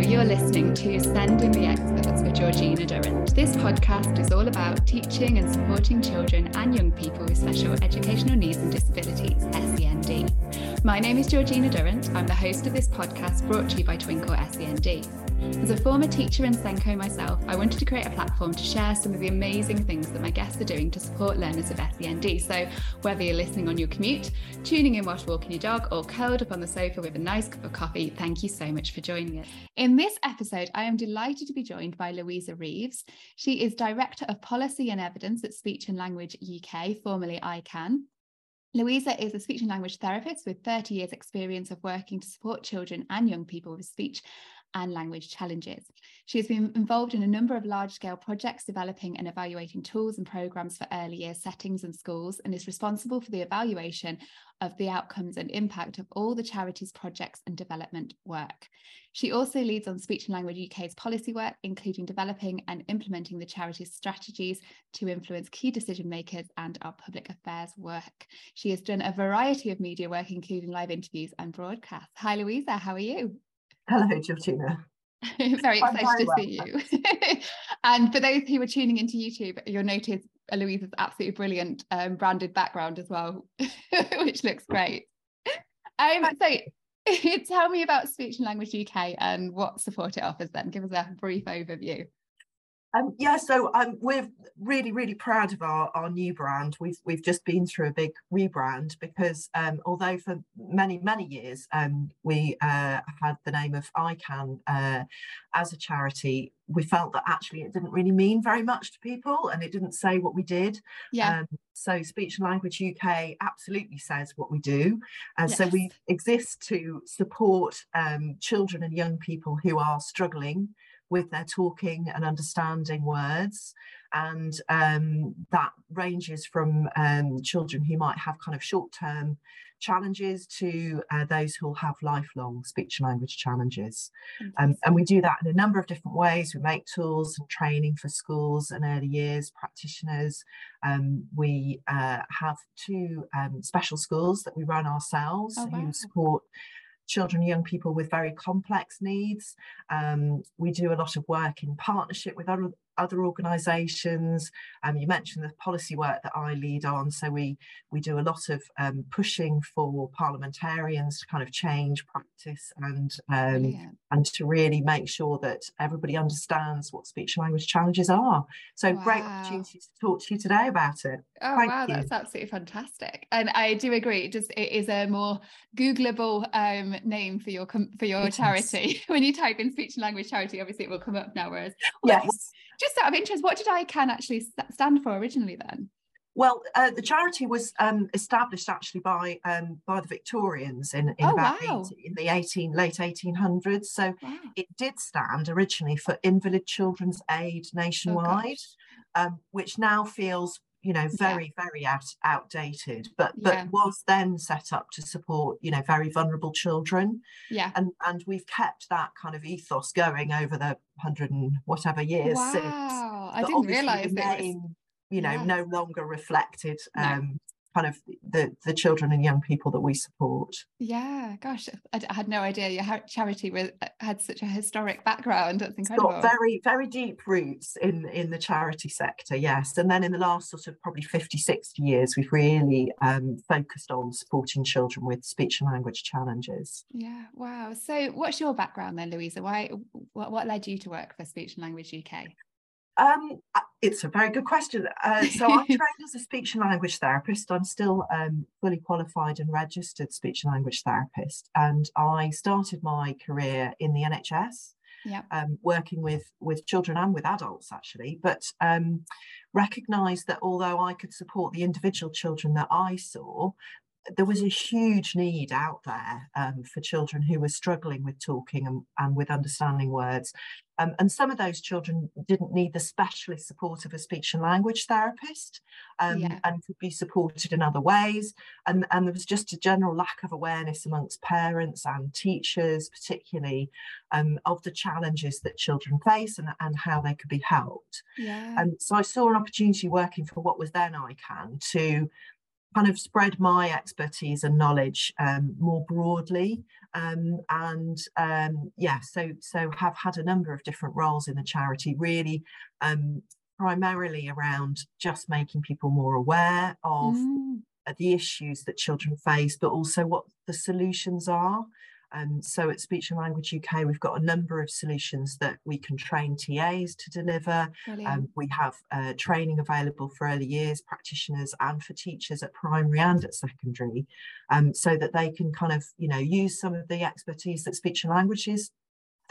you're listening to Send in the Experts with Georgina Durrant. This podcast is all about teaching and supporting children and young people with special educational needs and disabilities, SEND. My name is Georgina Durrant. I'm the host of this podcast brought to you by Twinkl SEND. As a former teacher in SENCO myself, I wanted to create a platform to share some of the amazing things that my guests are doing to support learners of SEND. So, whether you're listening on your commute, tuning in whilst walking your dog, or curled up on the sofa with a nice cup of coffee, thank you so much for joining us. In this episode, I am delighted to be joined by Louisa Reeves. She is Director of Policy and Evidence at Speech and Language UK, formerly ICAN. Louisa is a speech and language therapist with 30 years' experience of working to support children and young people with speech and language challenges. She has been involved in a number of large scale projects developing and evaluating tools and programs for early year settings and schools and is responsible for the evaluation of the outcomes and impact of all the charity's projects and development work. She also leads on Speech and Language UK's policy work, including developing and implementing the charity's strategies to influence key decision makers and our public affairs work. She has done a variety of media work, including live interviews and broadcasts. Hi, Louisa, how are you? Hello, Georgina. very excited to well. see you. and for those who are tuning into YouTube, you'll notice Louisa's absolutely brilliant um, branded background as well, which looks great. Um, so tell me about Speech and Language UK and what support it offers then. Give us a brief overview. Um, yeah, so um, we're really, really proud of our, our new brand. We've we've just been through a big rebrand because um, although for many many years um, we uh, had the name of ICAN uh, as a charity, we felt that actually it didn't really mean very much to people and it didn't say what we did. Yeah. Um, so Speech and Language UK absolutely says what we do, and yes. so we exist to support um, children and young people who are struggling with their talking and understanding words. And um, that ranges from um, children who might have kind of short term challenges to uh, those who will have lifelong speech and language challenges. Um, and we do that in a number of different ways. We make tools and training for schools and early years practitioners. Um, we uh, have two um, special schools that we run ourselves oh, wow. who support children young people with very complex needs. Um, we do a lot of work in partnership with other, other organisations. Um, you mentioned the policy work that I lead on, so we we do a lot of um, pushing for parliamentarians to kind of change practice and um, and to really make sure that everybody understands what speech and language challenges are. So wow. great opportunity to talk to you today about it. Oh Thank wow, you. that's absolutely fantastic, and I do agree. It just it is a more Googleable um, name for your for your it charity. when you type in speech and language charity, obviously it will come up now. Whereas yes just out of interest, what did ICAN actually stand for originally then? Well, uh, the charity was um, established actually by um, by the Victorians in, in oh, about wow. 80, in the 18 late 1800s. So wow. it did stand originally for Invalid Children's Aid oh, Nationwide, oh, um, which now feels you know very yeah. very out, outdated but but yeah. was then set up to support you know very vulnerable children yeah and and we've kept that kind of ethos going over the hundred and whatever years wow. since i didn't realize the name was... you know yeah. no longer reflected um kind of the the children and young people that we support. Yeah gosh i, I had no idea your charity was, uh, had such a historic background. That's incredible it's got very very deep roots in in the charity sector yes. And then in the last sort of probably 50 60 years we've really um, focused on supporting children with speech and language challenges. Yeah wow. So what's your background then louisa? Why what, what led you to work for speech and language uk um, it's a very good question. Uh, so I'm trained as a speech and language therapist. I'm still um, fully qualified and registered speech and language therapist, and I started my career in the NHS. Yeah. Um, working with with children and with adults actually, but um, recognised that although I could support the individual children that I saw, there was a huge need out there um, for children who were struggling with talking and, and with understanding words. Um, and some of those children didn't need the specialist support of a speech and language therapist um, yeah. and could be supported in other ways. And, and there was just a general lack of awareness amongst parents and teachers, particularly um, of the challenges that children face and, and how they could be helped. Yeah. And so I saw an opportunity working for what was then ICAN to kind of spread my expertise and knowledge um, more broadly um, and um, yeah so so have had a number of different roles in the charity really um, primarily around just making people more aware of mm. the issues that children face but also what the solutions are um, so at Speech and Language UK, we've got a number of solutions that we can train TAs to deliver. Um, we have uh, training available for early years practitioners and for teachers at primary and at secondary, um, so that they can kind of, you know, use some of the expertise that speech and languages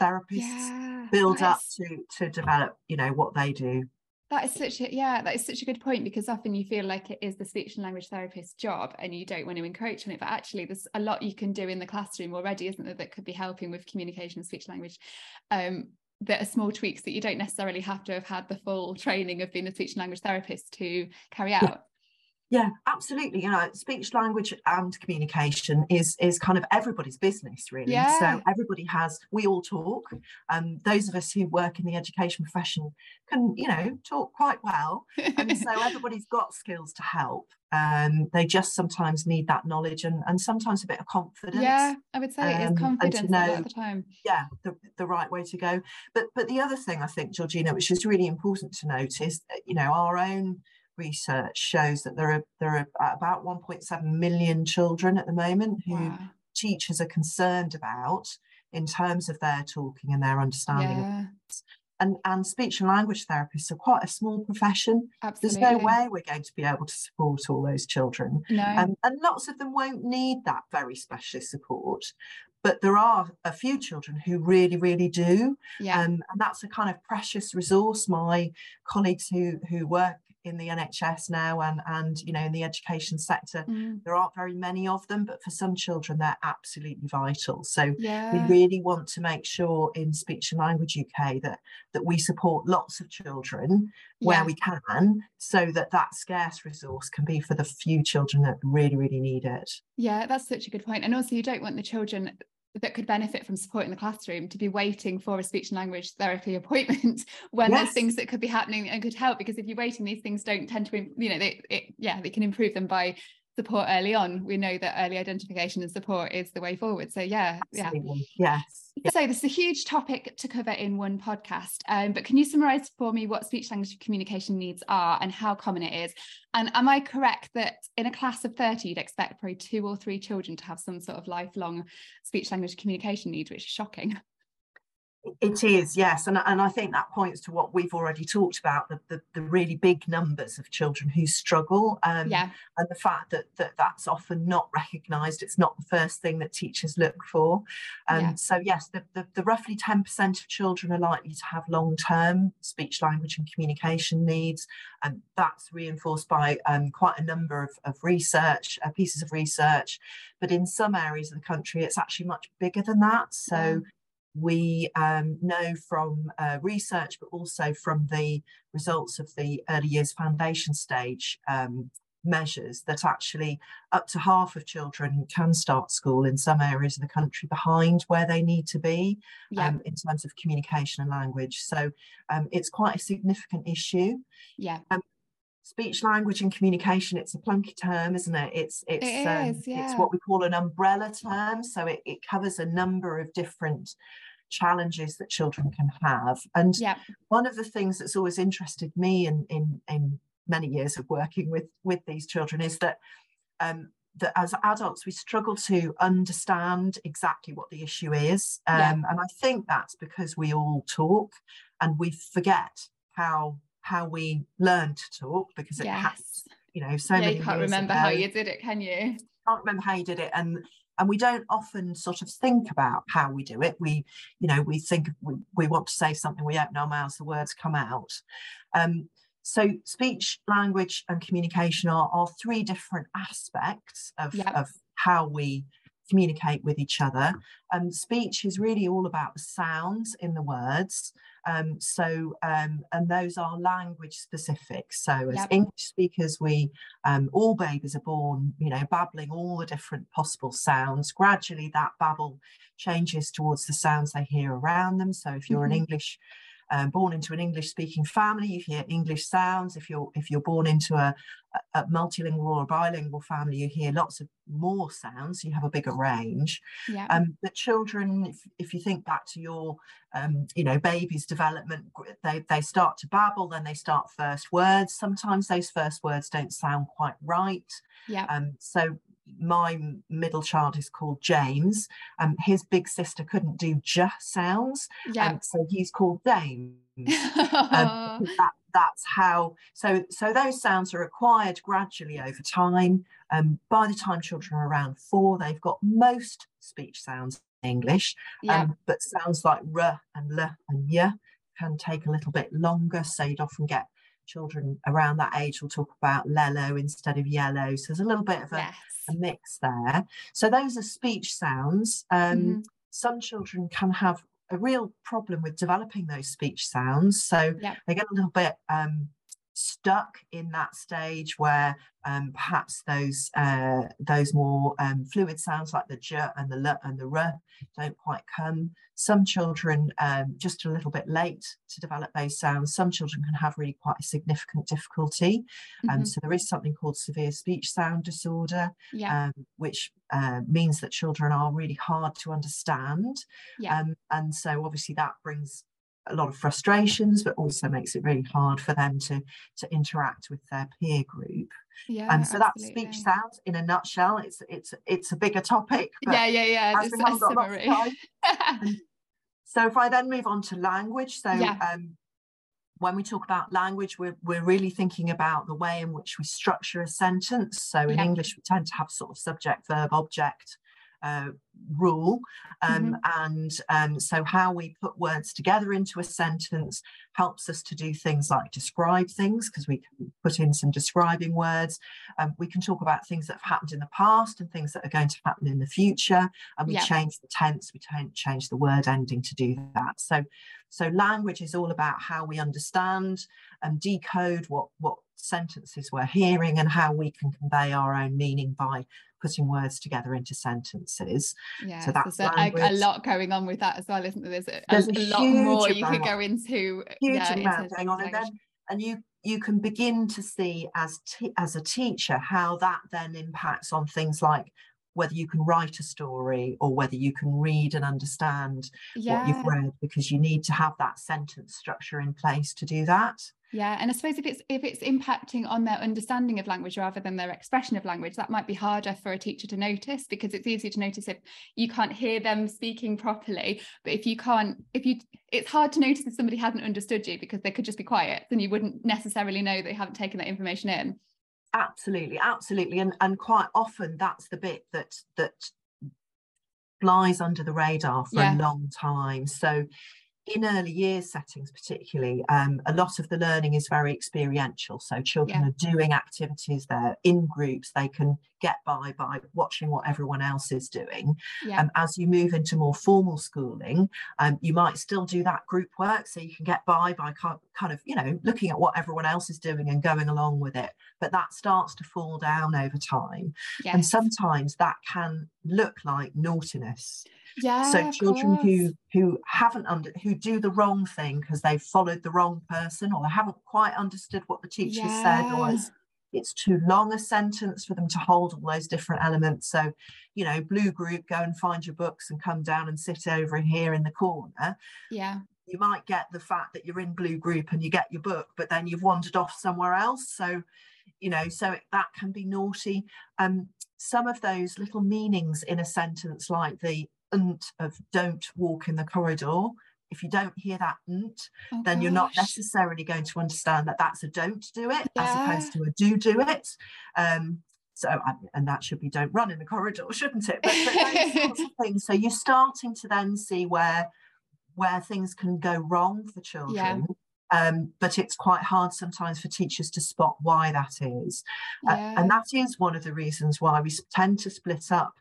therapists yeah, build up to to develop, you know, what they do that is such a yeah that is such a good point because often you feel like it is the speech and language therapist's job and you don't want to encroach on it but actually there's a lot you can do in the classroom already isn't there that could be helping with communication and speech language um, that are small tweaks that you don't necessarily have to have had the full training of being a speech and language therapist to carry out yeah, absolutely. You know, speech, language, and communication is is kind of everybody's business, really. Yeah. So everybody has. We all talk. Um, those of us who work in the education profession can, you know, talk quite well, and so everybody's got skills to help. Um, they just sometimes need that knowledge and, and sometimes a bit of confidence. Yeah, I would say um, it is confidence to know, at the time. Yeah, the, the right way to go. But but the other thing I think, Georgina, which is really important to note is, you know, our own research shows that there are there are about 1.7 million children at the moment who wow. teachers are concerned about in terms of their talking and their understanding yeah. and and speech and language therapists are quite a small profession Absolutely. there's no way we're going to be able to support all those children no. um, and lots of them won't need that very specialist support but there are a few children who really really do yeah. Um, and that's a kind of precious resource my colleagues who who work in the NHS now and and you know in the education sector mm. there aren't very many of them but for some children they're absolutely vital so yeah. we really want to make sure in speech and language UK that that we support lots of children where yeah. we can so that that scarce resource can be for the few children that really really need it yeah that's such a good point and also you don't want the children that could benefit from support in the classroom to be waiting for a speech and language therapy appointment when yes. there's things that could be happening and could help because if you're waiting these things don't tend to you know they it, yeah they can improve them by support early on. We know that early identification and support is the way forward. So yeah Absolutely. yeah yes. So this is a huge topic to cover in one podcast. Um, but can you summarize for me what speech language communication needs are and how common it is? And am i correct that in a class of 30 you'd expect probably two or three children to have some sort of lifelong speech language communication needs which is shocking it is, yes. And, and I think that points to what we've already talked about the, the, the really big numbers of children who struggle. Um, yeah. And the fact that, that that's often not recognised, it's not the first thing that teachers look for. Um, yeah. So, yes, the, the, the roughly 10% of children are likely to have long term speech, language, and communication needs. And that's reinforced by um, quite a number of, of research, uh, pieces of research. But in some areas of the country, it's actually much bigger than that. So, yeah we um, know from uh, research, but also from the results of the early years foundation stage um, measures, that actually up to half of children can start school in some areas of the country behind where they need to be yeah. um, in terms of communication and language. So um, it's quite a significant issue. Yeah um, speech language and communication it's a plunky term isn't it it's it's it um, is, yeah. it's what we call an umbrella term so it, it covers a number of different challenges that children can have and yeah. one of the things that's always interested me in in, in many years of working with with these children is that um, that as adults we struggle to understand exactly what the issue is um, yeah. and i think that's because we all talk and we forget how how we learn to talk because it yes. has you know so yeah, many you can't remember ago. how you did it can you can't remember how you did it and and we don't often sort of think about how we do it we you know we think we, we want to say something we open our mouths the words come out um, so speech language and communication are, are three different aspects of, yep. of how we communicate with each other. Um, speech is really all about the sounds in the words. Um, so, um, and those are language specific. So, as yep. English speakers, we um, all babies are born, you know, babbling all the different possible sounds. Gradually, that babble changes towards the sounds they hear around them. So, if you're mm-hmm. an English um, born into an English speaking family, you hear English sounds. If you're if you're born into a, a multilingual or a bilingual family, you hear lots of more sounds. You have a bigger range. Yeah. Um, but children, if, if you think back to your, um, you know, baby's development, they, they start to babble, then they start first words. Sometimes those first words don't sound quite right. Yeah. Um, so my middle child is called James. Um, his big sister couldn't do j sounds, Yeah. um, so he's called James. Um, that, that's how. So so those sounds are acquired gradually over time. Um, by the time children are around four, they've got most speech sounds in English, yeah. um, but sounds like r and l and y can take a little bit longer. So you'd often get children around that age will talk about lello instead of yellow. So there's a little bit of a, yes. a mix there. So those are speech sounds. Um, Mhm. Some children can have a real problem with developing those speech sounds. So Yeah. they get a little bit um, stuck in that stage where um, perhaps those uh, those more um, fluid sounds like the j and the l and the r don't quite come. Some children um, just a little bit late to develop those sounds. Some children can have really quite a significant difficulty. Um, Mhm. so there is something called severe speech sound disorder, Yeah. um, which uh, means that children are really hard to understand. Yeah. Um, and so obviously that brings a lot of frustrations, but also makes it really hard for them to, to interact with their peer group. Yeah. And so that's speech sounds in a nutshell. It's it's it's a bigger topic. But Yeah, yeah, yeah. Just a haven't got lots of summary. So if I then move on to language, so Yeah. um, when we talk about language, we're, we're really thinking about the way in which we structure a sentence. So in Yeah. English, we tend to have sort of subject, verb, object uh, rule. Um, And um, so how we put words together into a sentence helps us to do things like describe things, because we can put in some describing words. Um, we can talk about things that have happened in the past and things that are going to happen in the future and we Yeah. change the tense we don't change the word ending to do that so so language is all about how we understand and decode what what sentences we're hearing and how we can convey our own meaning by putting words together into sentences Yeah, So that's there's a, a, lot going on with that as well, isn't there? There's a, There's a, a lot more you could go into. huge yeah, amount of going on and then and you you can begin to see as t- as a teacher how that then impacts on things like whether you can write a story or whether you can read and understand what you've read because you need to have that sentence structure in place to do that yeah, and I suppose if it's if it's impacting on their understanding of language rather than their expression of language, that might be harder for a teacher to notice because it's easier to notice if you can't hear them speaking properly. But if you can't, if you, it's hard to notice if somebody hasn't understood you because they could just be quiet, then you wouldn't necessarily know they haven't taken that information in. absolutely absolutely and and quite often that's the bit that that flies under the radar for Yeah. a long time so in early years settings particularly um, a lot of the learning is very experiential so children Yeah. are doing activities they're in groups they can get by by watching what everyone else is doing Yeah, um, as you move into more formal schooling, um, you might still do that group work so you can get by by kind kind of, you know, looking at what everyone else is doing and going along with it. But that starts to fall down over time. yes. And sometimes that can look like naughtiness. yeah, so children who who haven't under who do the wrong thing because they've followed the wrong person or they haven't quite understood what the teacher said or it's, it's too long a sentence for them to hold all those different elements. So you know blue group go and find your books and come down and sit over here in the corner. Yeah, you might get the fact that you're in blue group and you get your book but then you've wandered off somewhere else. So you know so it- that can be naughty. Um some of those little meanings in a sentence like the unt of don't walk in the corridor if you don't hear that unt Oh, then you're not necessarily going to understand that that's a don't do it as opposed to a do do it. Um so and that should be don't run in the corridor shouldn't it? But, but those sorts of things. So you're starting to then see where where things can go wrong for children um, but it's quite hard sometimes for teachers to spot why that is. Uh, and that is one of the reasons why we tend to split up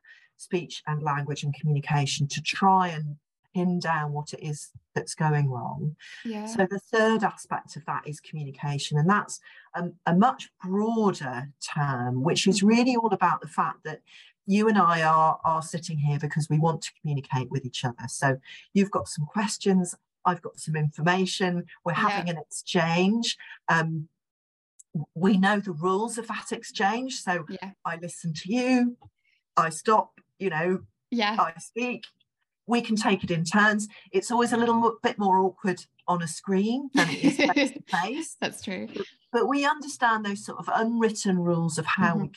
speech and language and communication to try and pin down what it is that's going wrong yeah, so the third aspect of that is communication, and that's um, a much broader term, which is really all about the fact that you and I are are sitting here because we want to communicate with each other. So you've got some questions, I've got some information. We're having yeah. an exchange. Um, we know the rules of that exchange. So yeah. I listen to you, I stop, you know, yeah, I speak. We can take it in turns. It's always a little bit more awkward on a screen than it is face to face. That's true. But, we understand those sort of unwritten rules of how mm-hmm. we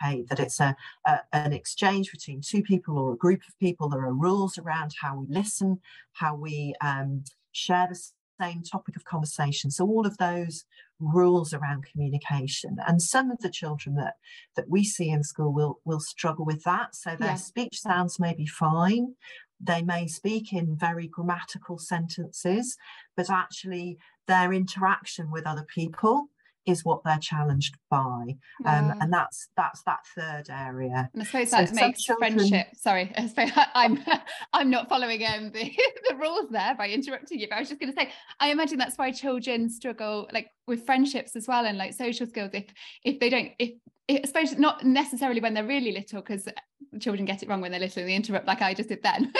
communicate. That it's a, a an exchange between two people or a group of people. There are rules around how we listen, how we um, share the same topic of conversation. So all of those rules around communication. And some of the children that that we see in school will will struggle with that. So their yeah. speech sounds may be fine. They may speak in very grammatical sentences, but actually their interaction with other people is what they're challenged by. Um, and that's that's that third area. And i suppose that so makes children... friendship sorry I suppose i'm i'm not following um, the, the rules there by interrupting you but i was just going to say i imagine that's why children struggle like with friendships as well and like social skills if if they don't if I suppose not necessarily when they're really little because children get it wrong when they're little and they interrupt like I just did then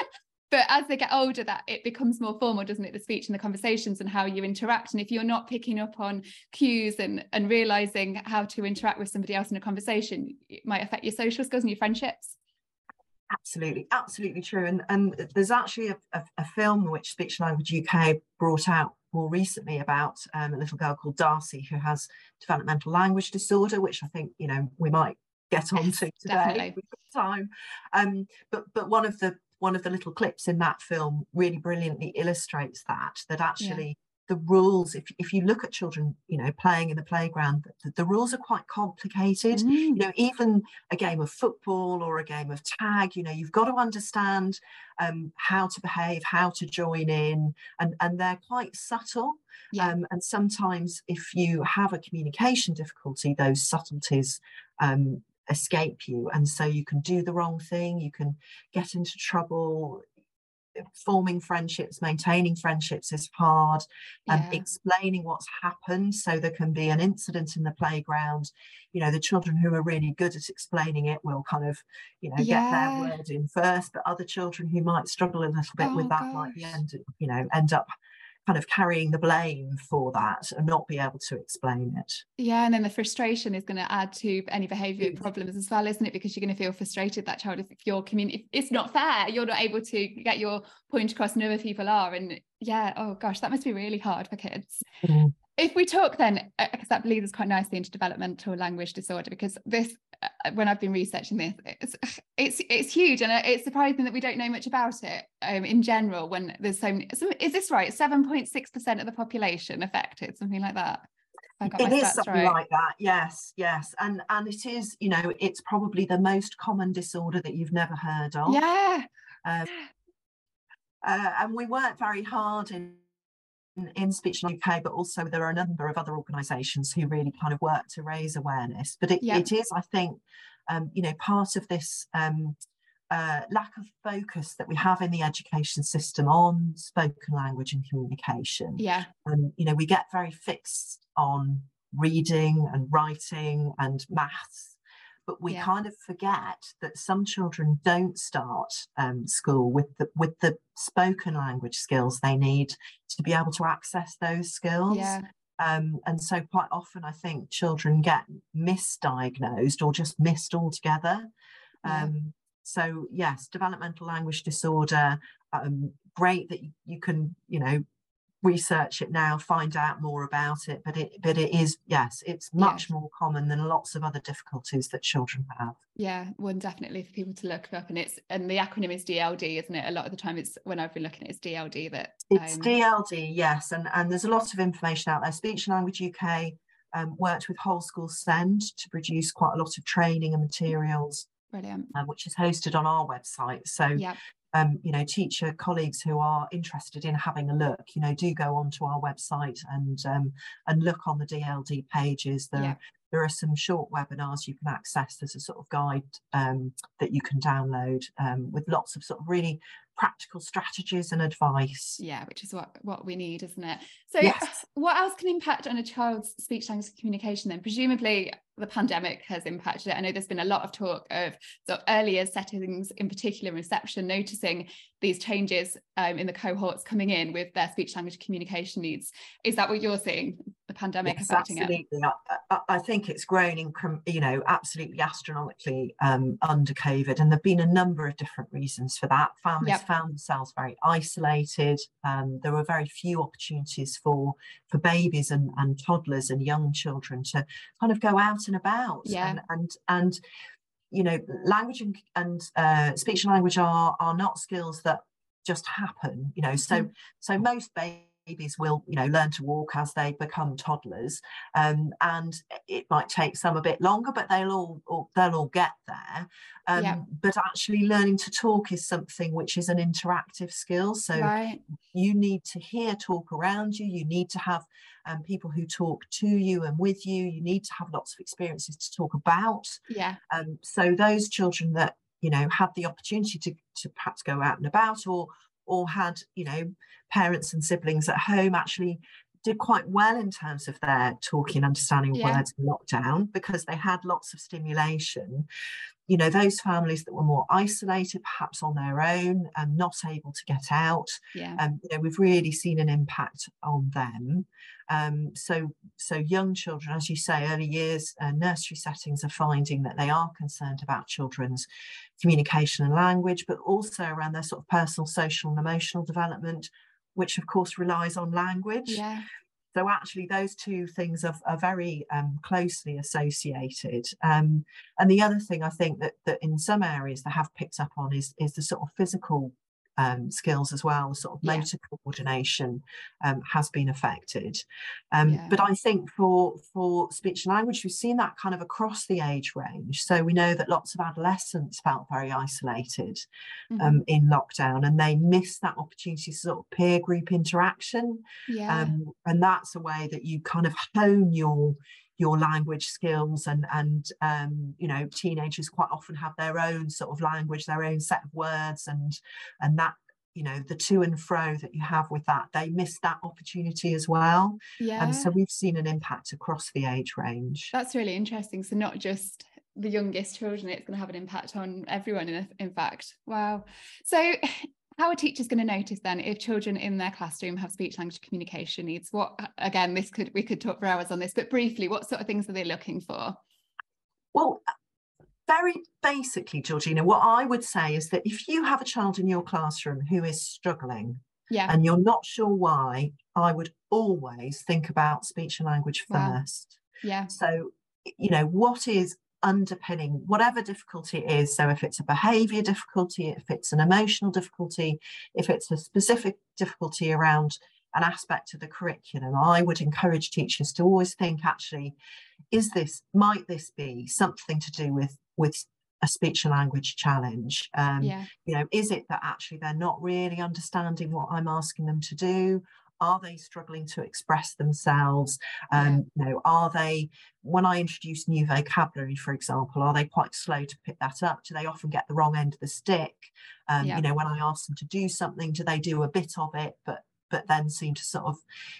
but as they get older that it becomes more formal doesn't it? The speech and the conversations and how you interact. And if you're not picking up on cues and and realizing how to interact with somebody else in a conversation it might affect your social skills and your friendships. Absolutely absolutely true. And and there's actually a, a, a film which speech language uk brought out more recently about um, a little girl called darcy who has developmental language disorder which i think you know we might get on to today. time. Um, but but one of the one of the little clips in that film really brilliantly illustrates that that actually yeah. the rules if, if you look at children you know playing in the playground the, the rules are quite complicated mm. you know even a game of football or a game of tag you know you've got to understand um, how to behave how to join in and and they're quite subtle yeah. um, and sometimes if you have a communication difficulty those subtleties um, escape you and so you can do the wrong thing you can get into trouble forming friendships maintaining friendships is hard and yeah. explaining what's happened so there can be an incident in the playground you know the children who are really good at explaining it will kind of you know yeah. get their word in first but other children who might struggle a little bit oh, with that gosh. might end you know end up kind of carrying the blame for that and not be able to explain it. Yeah, and then the frustration is going to add to any behaviour problems as well, isn't it? Because you're going to feel frustrated that child if your community it's not fair, you're not able to get your point across and other people are. And yeah, oh gosh, that must be really hard for kids. Mm-hmm if we talk then because uh, that leads us quite nicely into developmental language disorder because this when i've been researching this it's it's, it's huge and uh, it's surprising that we don't know much about it um, in general when there's so many so is this right? 7.6% of the population affected something like that? It is something right. like that yes yes and and it is you know it's probably the most common disorder that you've never heard of. Yeah. Um, uh, and we work very hard in in Speech UK, but also there are a number of other organisations who really kind of work to raise awareness. But it, it is, I think, um, you know, part of this um, uh, lack of focus that we have in the education system on spoken language and communication. Yeah. Um, you know, we get very fixed on reading and writing and maths but we yeah. kind of forget that some children don't start um, school with the with the spoken language skills they need to be able to access those skills. Yeah. Um, and so quite often I think children get misdiagnosed or just missed altogether. Yeah. Um, so yes, developmental language disorder, um, great that you, you can, you know, research it now find out more about it but it but it is yes it's much yes. more common than lots of other difficulties that children have yeah one definitely for people to look up and it's and the acronym is dld isn't it a lot of the time it's when i've been looking at it's dld that it's um, dld yes and and there's a lot of information out there speech and language uk um, worked with whole school send to produce quite a lot of training and materials Brilliant. Uh, which is hosted on our website. So yeah um, you know, teacher colleagues who are interested in having a look, you know, do go onto our website and um, and look on the DLD pages. There, yeah. There are some short webinars you can access. There's a sort of guide um, that you can download um, with lots of sort of really practical strategies and advice. Yeah, which is what what we need, isn't it? So, yes. what else can impact on a child's speech language communication? Then, presumably, the pandemic has impacted it. I know there's been a lot of talk of sort of earlier settings, in particular reception, noticing these changes um, in the cohorts coming in with their speech language communication needs. Is that what you're seeing? The pandemic yes, affecting absolutely. it? I, I, think it's grown, in, you know, absolutely astronomically um, under COVID, and there've been a number of different reasons for that. Families yep. found themselves very isolated. Um, there were very few opportunities for for babies and, and toddlers and young children to kind of go out and about. Yeah. And and, and you know, language and, and uh, speech and language are are not skills that just happen. You know, so mm. so most babies babies will you know learn to walk as they become toddlers um, and it might take some a bit longer but they'll all, all they'll all get there um, yeah. but actually learning to talk is something which is an interactive skill so right. you need to hear talk around you you need to have um, people who talk to you and with you you need to have lots of experiences to talk about yeah um, so those children that you know had the opportunity to, to perhaps go out and about or or had you know parents and siblings at home actually did quite well in terms of their talking understanding yeah. words in lockdown because they had lots of stimulation. You know those families that were more isolated perhaps on their own and not able to get out yeah. um, you know we've really seen an impact on them. Um, so so young children as you say early years uh, nursery settings are finding that they are concerned about children's communication and language but also around their sort of personal social and emotional development which of course relies on language yeah so actually, those two things are, are very um, closely associated. Um, and the other thing I think that, that in some areas they have picked up on is, is the sort of physical um, skills as well, sort of motor yeah. coordination um, has been affected. Um, yeah. But I think for for speech and language, we've seen that kind of across the age range. So we know that lots of adolescents felt very isolated um, mm-hmm. in lockdown, and they missed that opportunity to sort of peer group interaction. Yeah. Um, and that's a way that you kind of hone your your language skills and and um, you know teenagers quite often have their own sort of language their own set of words and and that you know the to and fro that you have with that they miss that opportunity as well. Yeah. and so we've seen an impact across the age range. That's really interesting. So not just the youngest children it's going to have an impact on everyone in, in fact. Wow. So how are teachers going to notice then if children in their classroom have speech language communication needs? What again this could we could talk for hours on this but briefly what sort of things are they looking for? Well uh, very basically georgina what i would say is that if you have a child in your classroom who is struggling yeah. and you're not sure why i would always think about speech and language first. Wow. yeah. So you know what is underpinning whatever difficulty it is. So, if it's a behavior difficulty, if it's an emotional difficulty, if it's a specific difficulty around an aspect of the curriculum, I would encourage teachers to always think actually, is this, might this be something to do with, with a speech and language challenge? Um, yeah. You know, is it that actually they're not really understanding what I'm asking them to do? Are they struggling to express themselves? Um, you know are they when i introduce new vocabulary for example are they quite slow to pick that up? Do they often get the wrong end of the stick? Um, yeah. you know when i ask them to do something do they do a bit of it but but then seem to sort of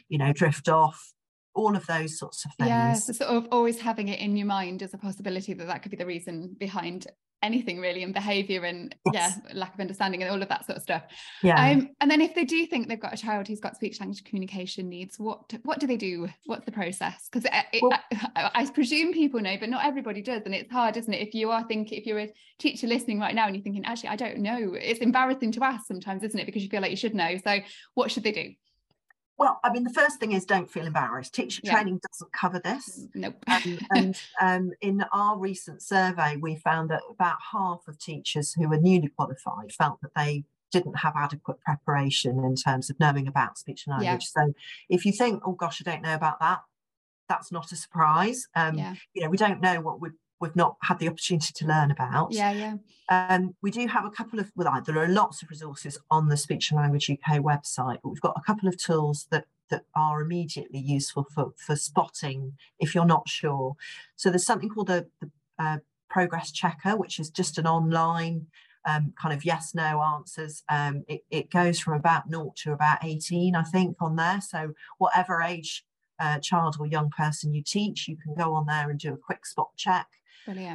you know drift off? All of those sorts of things. Yeah, so sort of always having it in your mind as a possibility that that could be the reason behind anything really in behavior and yes. yeah lack of understanding and all of that sort of stuff. Yeah. Um, and then if they do think they've got a child who's got speech language communication needs what what do they do? What's the process? Because well, I, I, presume people know but not everybody does and it's hard isn't it? If you are thinking if you're a teacher listening right now and you're thinking actually I don't know it's embarrassing to ask sometimes isn't it? Because you feel like you should know. So what should they do well, I mean, the first thing is don't feel embarrassed. Teacher yeah. training doesn't cover this. Nope. um, and um, in our recent survey, we found that about half of teachers who were newly qualified felt that they didn't have adequate preparation in terms of knowing about speech and language. Yeah. So if you think, oh gosh, I don't know about that, that's not a surprise. Um, yeah. You know, we don't know what would we've not had the opportunity to learn about. Yeah, yeah. Um, we do have a couple of, well, there are lots of resources on the Speech and Language UK website, but we've got a couple of tools that that are immediately useful for, for spotting if you're not sure. So there's something called the, the uh, progress checker, which is just an online um, kind of yes no answers. Um, it, it, goes from about 0 to about 18, I think, on there. So whatever age uh, child or young person you teach, you can go on there and do a quick spot check.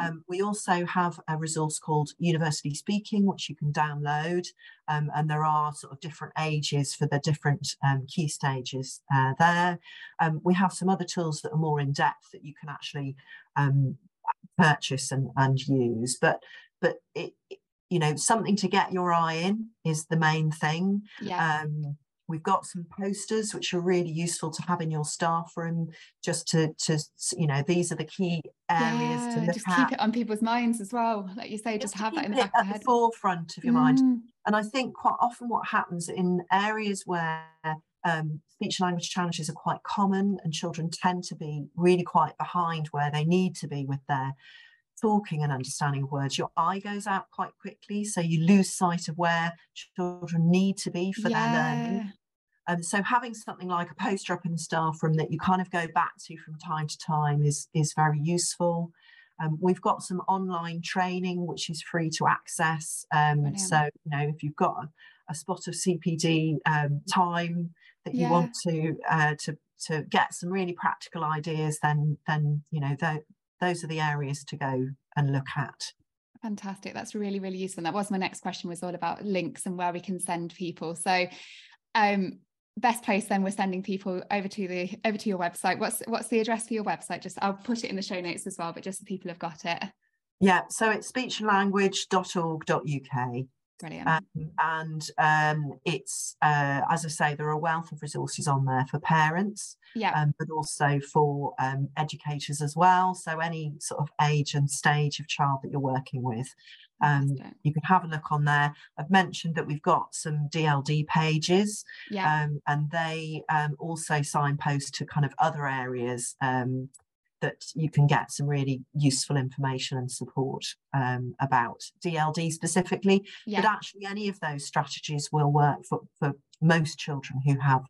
Um, we also have a resource called Universally Speaking, which you can download, um, and there are sort of different ages for the different um, key stages uh, there. Um, we have some other tools that are more in depth that you can actually um, purchase and, and use, but but it, you know something to get your eye in is the main thing. Yeah. Um, We've got some posters which are really useful to have in your staff room, just to to you know these are the key areas yeah, to look just at. keep it on people's minds as well, like you say, just, just have that in the back of the head. forefront of your mm. mind. And I think quite often what happens in areas where um, speech and language challenges are quite common, and children tend to be really quite behind where they need to be with their talking and understanding words, your eye goes out quite quickly. So you lose sight of where children need to be for yeah. their learning. And um, so having something like a poster up in the staff room that you kind of go back to from time to time is, is very useful. Um, we've got some online training which is free to access. Um, so you know if you've got a, a spot of CPD um, time that you yeah. want to uh, to to get some really practical ideas, then then you know those are the areas to go and look at. Fantastic. That's really, really useful. and that was my next question was all about links and where we can send people. So um best place then we're sending people over to the over to your website. What's what's the address for your website? Just I'll put it in the show notes as well, but just so people have got it. Yeah, so it's speechandlanguage.org.uk. Brilliant. Um, and um, it's, uh, as I say, there are a wealth of resources on there for parents, yeah. Um, but also for um, educators as well. So any sort of age and stage of child that you're working with, um, you can have a look on there. I've mentioned that we've got some DLD pages, yeah. um, and they um, also signpost to kind of other areas um, that you can get some really useful information and support um, about DLD specifically. Yeah. But actually, any of those strategies will work for, for most children who have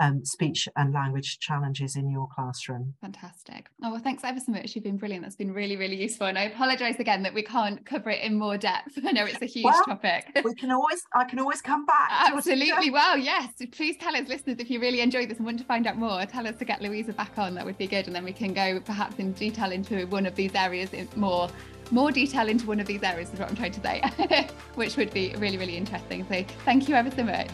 um, speech and language challenges in your classroom. Fantastic. Oh, well, thanks ever so much. You've been brilliant. That's been really, really useful. And I apologise again that we can't cover it in more depth. I know it's a huge well, topic. we can always, I can always come back. Absolutely. Well, yes. Please tell us, listeners, if you really enjoyed this and want to find out more, tell us to get Louisa back on. That would be good. And then we can go perhaps in detail into one of these areas more more detail into one of these areas is what I'm trying to say, which would be really, really interesting. So thank you ever so much.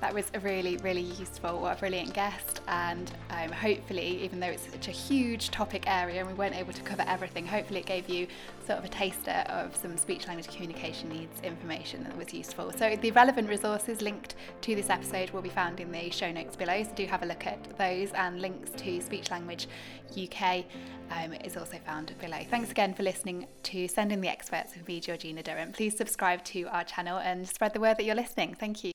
That was a really, really useful, what a brilliant guest. And um, hopefully, even though it's such a huge topic area and we weren't able to cover everything, hopefully it gave you sort of a taster of some speech language communication needs information that was useful. So the relevant resources linked to this episode will be found in the show notes below. So do have a look at those and links to Speech Language UK um, is also found below. Thanks again for listening to Send in the Experts with me, Georgina Durrant. Please subscribe to our channel and spread the word that you're listening. Thank you.